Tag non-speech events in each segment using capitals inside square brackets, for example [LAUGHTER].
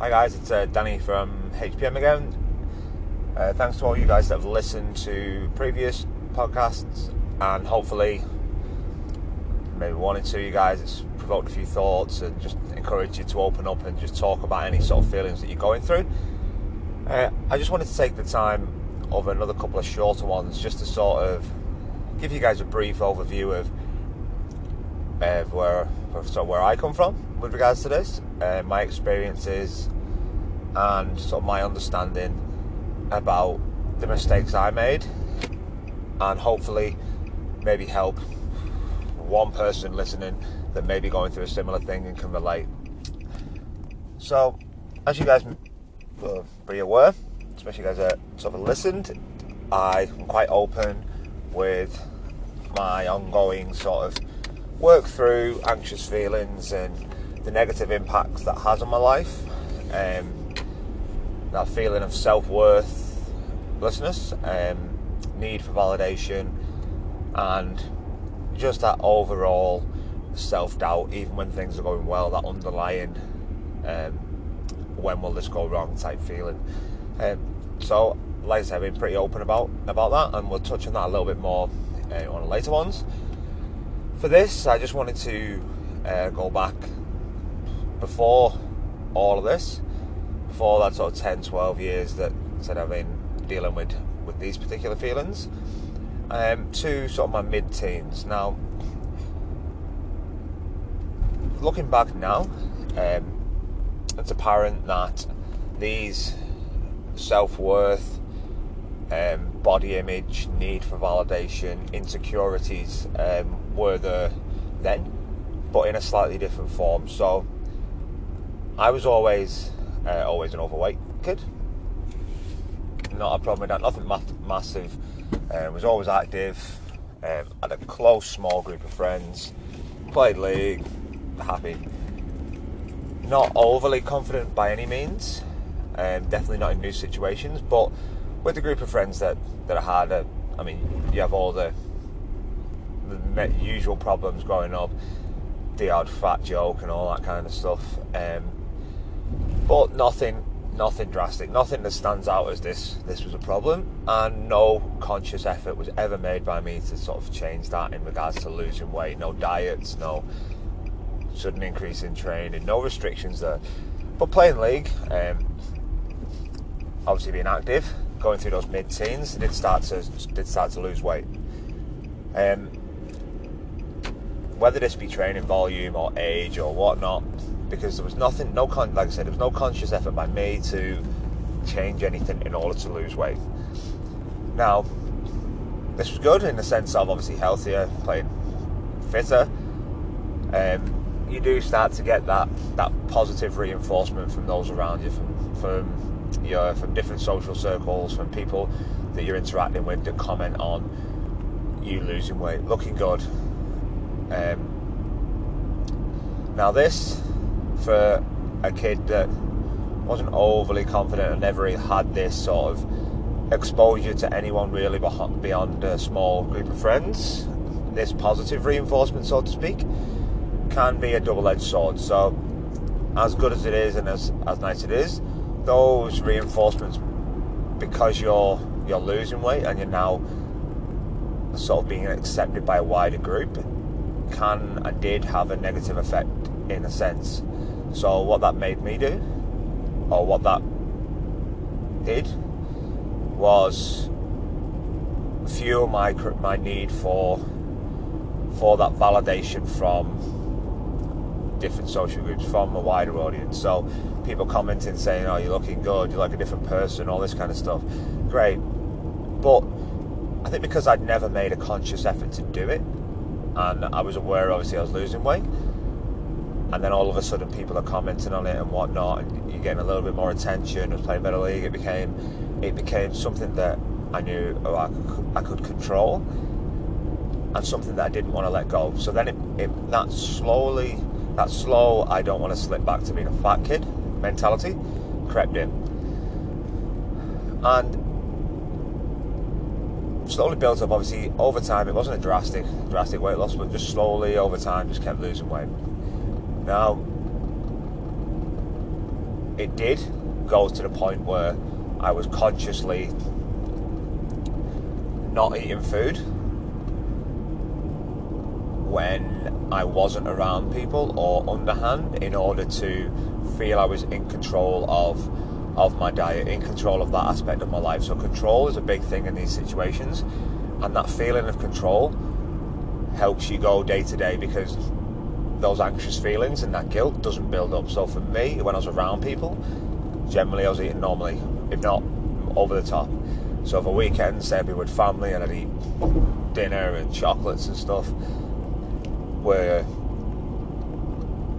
Hi guys, it's uh, Danny from HPM again. Uh, thanks to all you guys that have listened to previous podcasts, and hopefully, maybe one or two of you guys, it's provoked a few thoughts and just encouraged you to open up and just talk about any sort of feelings that you're going through. Uh, I just wanted to take the time over another couple of shorter ones just to sort of give you guys a brief overview of uh, where so where I come from with regards to this, uh, my experiences, and sort of my understanding about the mistakes I made, and hopefully maybe help one person listening that may be going through a similar thing and can relate. So, as you guys will be aware, especially you guys that sort of listened, I am quite open with my ongoing sort of work through anxious feelings and the negative impacts that has on my life. Um, that feeling of self worthlessness, um, need for validation, and just that overall self doubt, even when things are going well, that underlying um, when will this go wrong type feeling. Um, so, like I said, I've been pretty open about about that, and we'll touch on that a little bit more uh, on the later ones. For this, I just wanted to uh, go back before all of this, before that sort of 10, 12 years that said I've been dealing with with these particular feelings, um, to sort of my mid-teens. Now, looking back now, um, it's apparent that these self-worth, um, body image, need for validation, insecurities um, were there then, but in a slightly different form. So I was always uh, always an overweight kid. Not a problem with that. Nothing ma- massive. Uh, was always active. Um, had a close, small group of friends. Played league. Happy. Not overly confident by any means. Um, definitely not in new situations, but with the group of friends that that I had, uh, I mean, you have all the the usual problems growing up, the odd fat joke and all that kind of stuff. Um, but nothing, nothing drastic, nothing that stands out as this. This was a problem, and no conscious effort was ever made by me to sort of change that in regards to losing weight. No diets, no sudden increase in training, no restrictions there. But playing league, um, obviously being active, going through those mid-teens, did start to did start to lose weight. Um, whether this be training volume or age or whatnot, because there was nothing, no con, like I said, there was no conscious effort by me to change anything in order to lose weight. Now, this was good in the sense of obviously healthier, playing fitter. Um, you do start to get that that positive reinforcement from those around you, from from you know, from different social circles, from people that you're interacting with that comment on you losing weight, looking good. Um, now, this for a kid that wasn't overly confident and never had this sort of exposure to anyone really beyond a small group of friends, this positive reinforcement, so to speak, can be a double edged sword. So, as good as it is and as, as nice it is, those reinforcements because you're you're losing weight and you're now sort of being accepted by a wider group can and did have a negative effect in a sense. So what that made me do, or what that did, was fuel my my need for for that validation from different social groups from a wider audience. So people commenting saying, "Oh, you're looking good. You're like a different person." All this kind of stuff. Great, but I think because I'd never made a conscious effort to do it, and I was aware, obviously, I was losing weight, and then all of a sudden people are commenting on it and whatnot, and you're getting a little bit more attention. I was playing better league. It became it became something that I knew oh, I, could, I could control and something that I didn't want to let go. So then it, it that slowly that slow, I don't want to slip back to being a fat kid mentality crept in. And slowly built up, obviously, over time. It wasn't a drastic, drastic weight loss, but just slowly over time, just kept losing weight. Now, it did go to the point where I was consciously not eating food when I wasn't around people or underhand in order to feel I was in control of of my diet, in control of that aspect of my life. So control is a big thing in these situations, and that feeling of control helps you go day to day because those anxious feelings and that guilt doesn't build up. So for me, when I was around people, generally I was eating normally, if not over the top. So for weekends, say I'd be with family and I'd eat dinner and chocolates and stuff. Where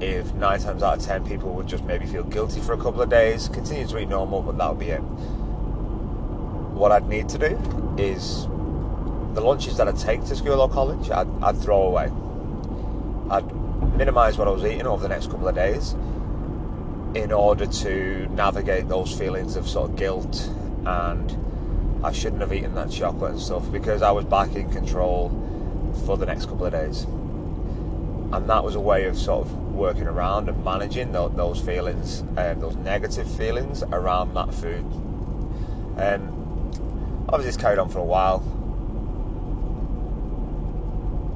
if nine times out of ten people would just maybe feel guilty for a couple of days, continue to eat normal, but that would be it. What I'd need to do is the lunches that I'd take to school or college, I'd, I'd throw away. I'd minimise what I was eating over the next couple of days in order to navigate those feelings of sort of guilt and I shouldn't have eaten that chocolate and stuff because I was back in control for the next couple of days. And that was a way of sort of working around and managing those feelings, um, those negative feelings around that food. Um, obviously, it's carried on for a while.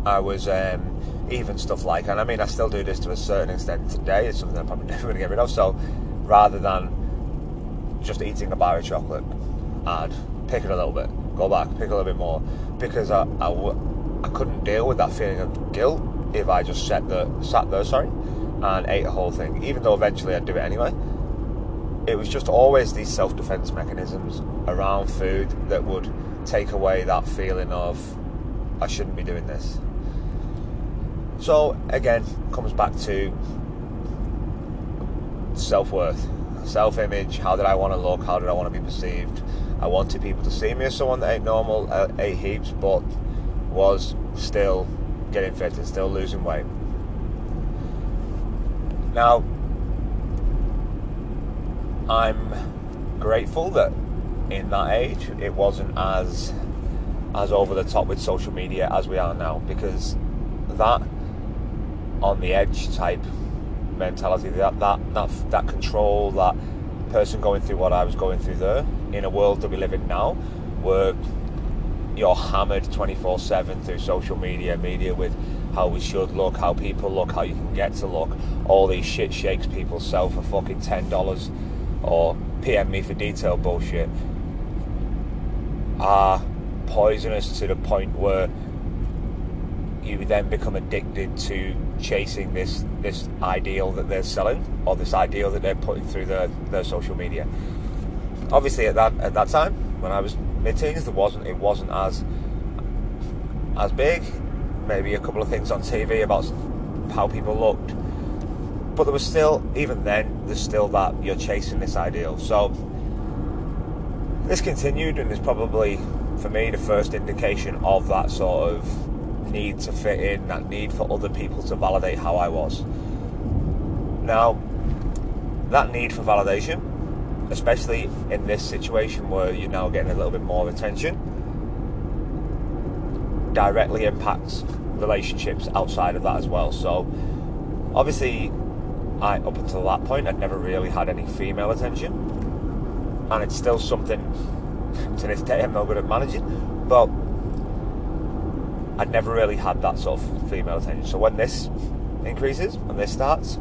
I was um, even stuff like, and I mean, I still do this to a certain extent today. It's something I'm probably [LAUGHS] never going to get rid of. So, rather than just eating a bar of chocolate, I'd pick it a little bit, go back, pick a little bit more, because I, I, I couldn't deal with that feeling of guilt if I just sat there, sat there, sorry, and ate a whole thing. Even though eventually I'd do it anyway. It was just always these self-defense mechanisms around food that would take away that feeling of I shouldn't be doing this. So again, comes back to self-worth, self-image. How did I want to look? How did I want to be perceived? I wanted people to see me as someone that ate normal, uh, ate heaps, but was still getting fit and still losing weight. Now, I'm grateful that in that age it wasn't as as over the top with social media as we are now because that on the edge type mentality that that that, that control that person going through what I was going through there in a world that we live in now where you're hammered 24 7 through social media, media with how we should look, how people look, how you can get to look. All these shit shakes people sell for fucking $10 or PM me for detail bullshit are poisonous to the point where you then become addicted to chasing this this ideal that they're selling or this ideal that they're putting through their, their social media. Obviously at that at that time when I was mid-teens there wasn't it wasn't as as big. Maybe a couple of things on TV about how people looked. But there was still even then there's still that you're chasing this ideal. So this continued and is probably for me the first indication of that sort of need to fit in that need for other people to validate how I was. Now that need for validation especially in this situation where you're now getting a little bit more attention, directly impacts relationships outside of that as well. So, obviously, I up until that point, I'd never really had any female attention, and it's still something [LAUGHS] to this day I'm not good at managing, but I'd never really had that sort of female attention. So when this increases, when this starts,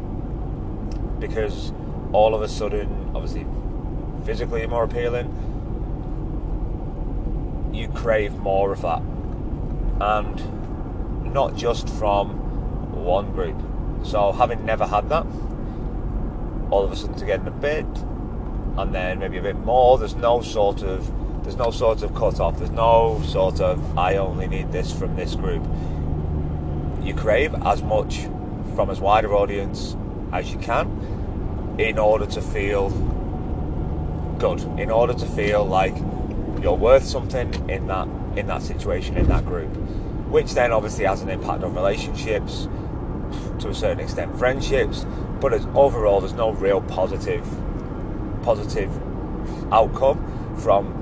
because all of a sudden, obviously physically more appealing, you crave more of that. And not just from one group. So having never had that, all of a sudden to get in a bit, and then maybe a bit more, there's no sort of there's no sort of cut off, there's no sort of I only need this from this group. You crave as much from as wider audience as you can in order to feel good in order to feel like you're worth something in that in that situation in that group which then obviously has an impact on relationships to a certain extent friendships but as overall there's no real positive positive outcome from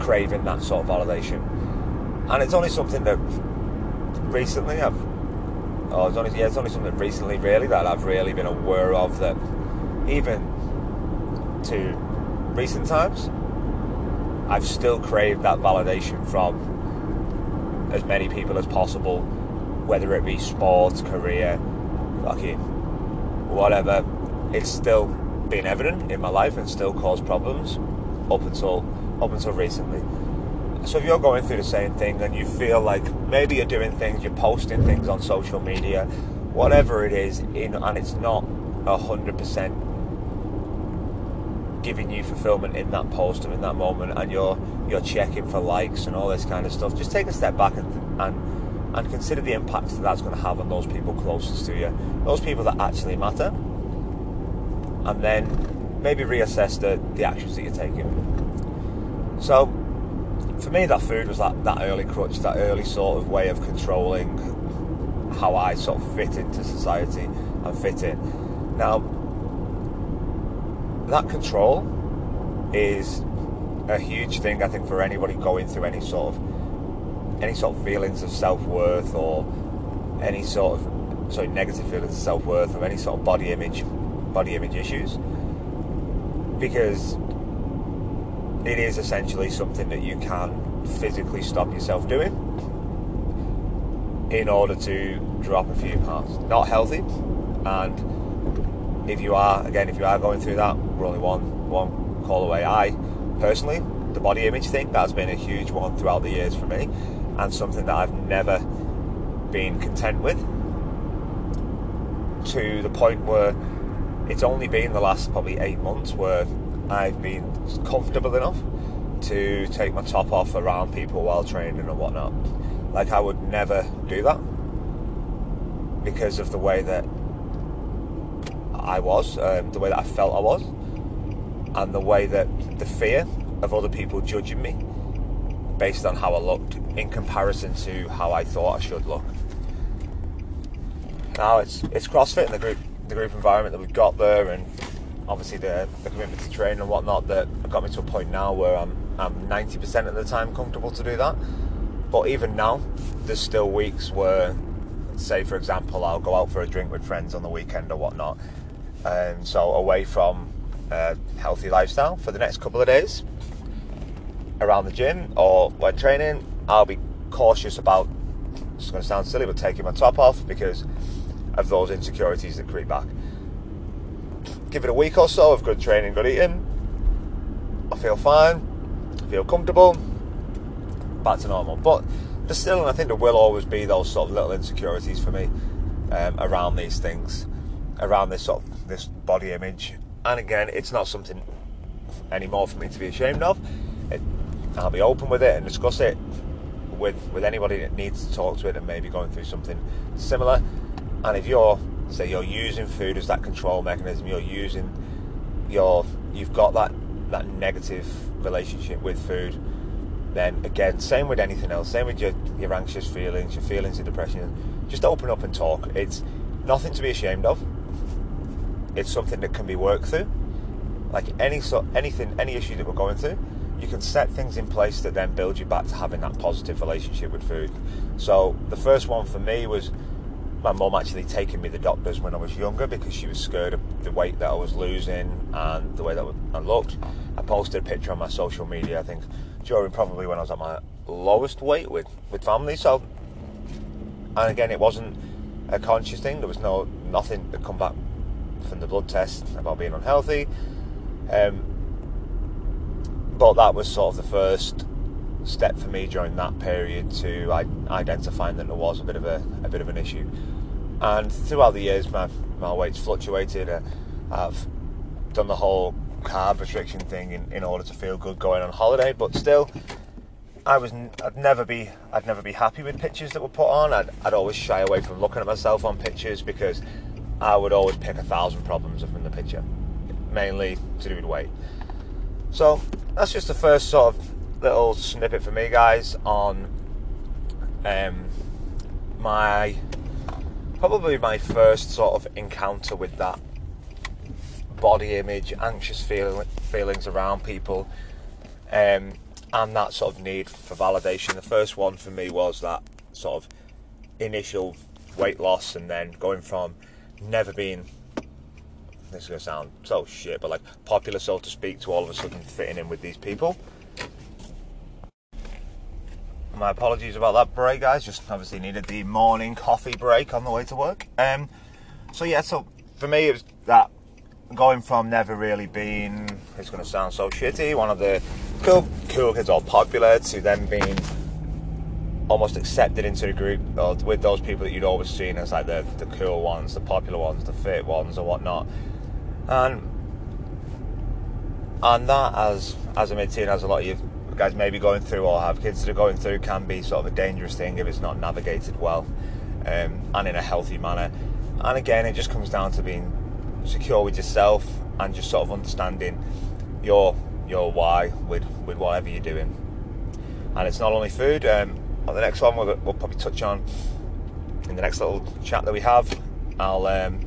craving that sort of validation and it's only something that recently I've oh it's only yeah it's only something recently really that I've really been aware of that even to recent times, I've still craved that validation from as many people as possible, whether it be sports, career, fucking whatever. It's still been evident in my life and still caused problems up until up until recently. So if you're going through the same thing and you feel like maybe you're doing things, you're posting things on social media, whatever it is, in and it's not hundred percent giving you fulfillment in that post or in that moment, and you're you're checking for likes and all this kind of stuff. Just take a step back and and, and consider the impact that that's going to have on those people closest to you, those people that actually matter, and then maybe reassess the the actions that you're taking. So, for me, that food was that that early crutch, that early sort of way of controlling how I sort of fit into society and fit in. Now, that control is a huge thing, I think, for anybody going through any sort of any sort of feelings of self worth or any sort of sorry negative feelings of self worth or any sort of body image body image issues because it is essentially something that you can physically stop yourself doing in order to drop a few pounds. Not healthy, and if you are, again, if you are going through that, we're only one one call away. I personally, the body image thing, that's been a huge one throughout the years for me, and something that I've never been content with. To the point where it's only been the last probably eight months where I've been comfortable enough to take my top off around people while training and whatnot. Like I would never do that because of the way that I was, um, the way that I felt I was, and the way that the fear of other people judging me based on how I looked in comparison to how I thought I should look. Now it's it's CrossFit and the group the group environment that we've got there, and obviously the, the commitment to train and whatnot that got me to a point now where I'm I'm 90% of the time comfortable to do that. But even now, there's still weeks where, say for example, I'll go out for a drink with friends on the weekend or whatnot, and so away from a healthy lifestyle for the next couple of days around the gym or when training, I'll be cautious about. It's going to sound silly, but taking my top off because of those insecurities that creep back. Give it a week or so of good training, good eating. I feel fine, I feel comfortable, back to normal. But there's still, and I think there will always be those sort of little insecurities for me um, around these things, around this sort of this body image. And again, it's not something anymore for me to be ashamed of. It, I'll be open with it and discuss it with with anybody that needs to talk to it and maybe going through something similar. And if you're say you're using food as that control mechanism, you're using your you've got that that negative relationship with food, then again, same with anything else, same with your, your anxious feelings, your feelings of depression, just open up and talk. It's nothing to be ashamed of. It's something that can be worked through. Like any sort anything any issue that we're going through, you can set things in place that then build you back to having that positive relationship with food. So the first one for me was my mum actually taking me to the doctors when I was younger because she was scared of the weight that I was losing and the way that I looked. I posted a picture on my social media, I think, during probably when I was at my lowest weight with, with family. So, and again, it wasn't a conscious thing. There was no nothing to come back from the blood test about being unhealthy. Um, but that was sort of the first step for me during that period to identifying that there was a bit of a, a bit of an issue. And throughout the years, my, my weight's fluctuated. Uh, I've done the whole carb restriction thing in, in order to feel good going on holiday, but still, I was I'd never be I'd never be happy with pictures that were put on. I'd, I'd always shy away from looking at myself on pictures because I would always pick a thousand problems from the picture, mainly to do with weight. So that's just the first sort of little snippet for me, guys, on um, my probably my first sort of encounter with that body image, anxious feel, feelings around people, um, and that sort of need for validation. The first one for me was that sort of initial weight loss, and then going from never being this is going to sound so shit, but like popular, so to speak, to all of a sudden fitting in with these people. My apologies about that break, guys. Just obviously needed the morning coffee break on the way to work. Um, so yeah, so for me it was that going from never really being, it's going to sound so shitty, one of the cool, cool kids, all popular, to then being almost accepted into the group with those people that you'd always seen as like the, the cool ones, the popular ones, the fit ones, or whatnot. And and that, as as a mid-teen, as a lot of you guys may be going through or have kids that are going through, can be sort of a dangerous thing if it's not navigated well um, and in a healthy manner. And again, it just comes down to being secure with yourself and just sort of understanding your your why with with whatever you're doing. And it's not only food. Um, on the next one, we'll, we'll, probably touch on in the next little chat that we have. I'll um,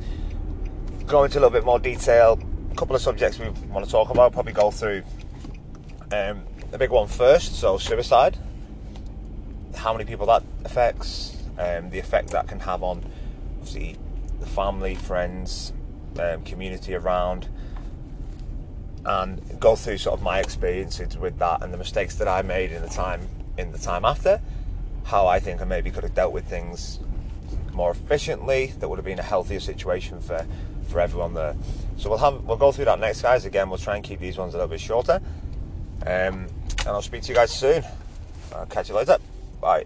go into a little bit more detail. A couple of subjects we want to talk about. Probably go through um, the big one first. So suicide. How many people that affects. Um, the effect that can have on obviously the family, friends, um, community around, and go through sort of my experiences with that and the mistakes that I made in the time in the time after. How I think I maybe could have dealt with things more efficiently. That would have been a healthier situation for for everyone there. So we'll have we'll go through that next, guys. Again, we'll try and keep these ones a little bit shorter. Um, and I'll speak to you guys soon. I'll catch you later. Bye.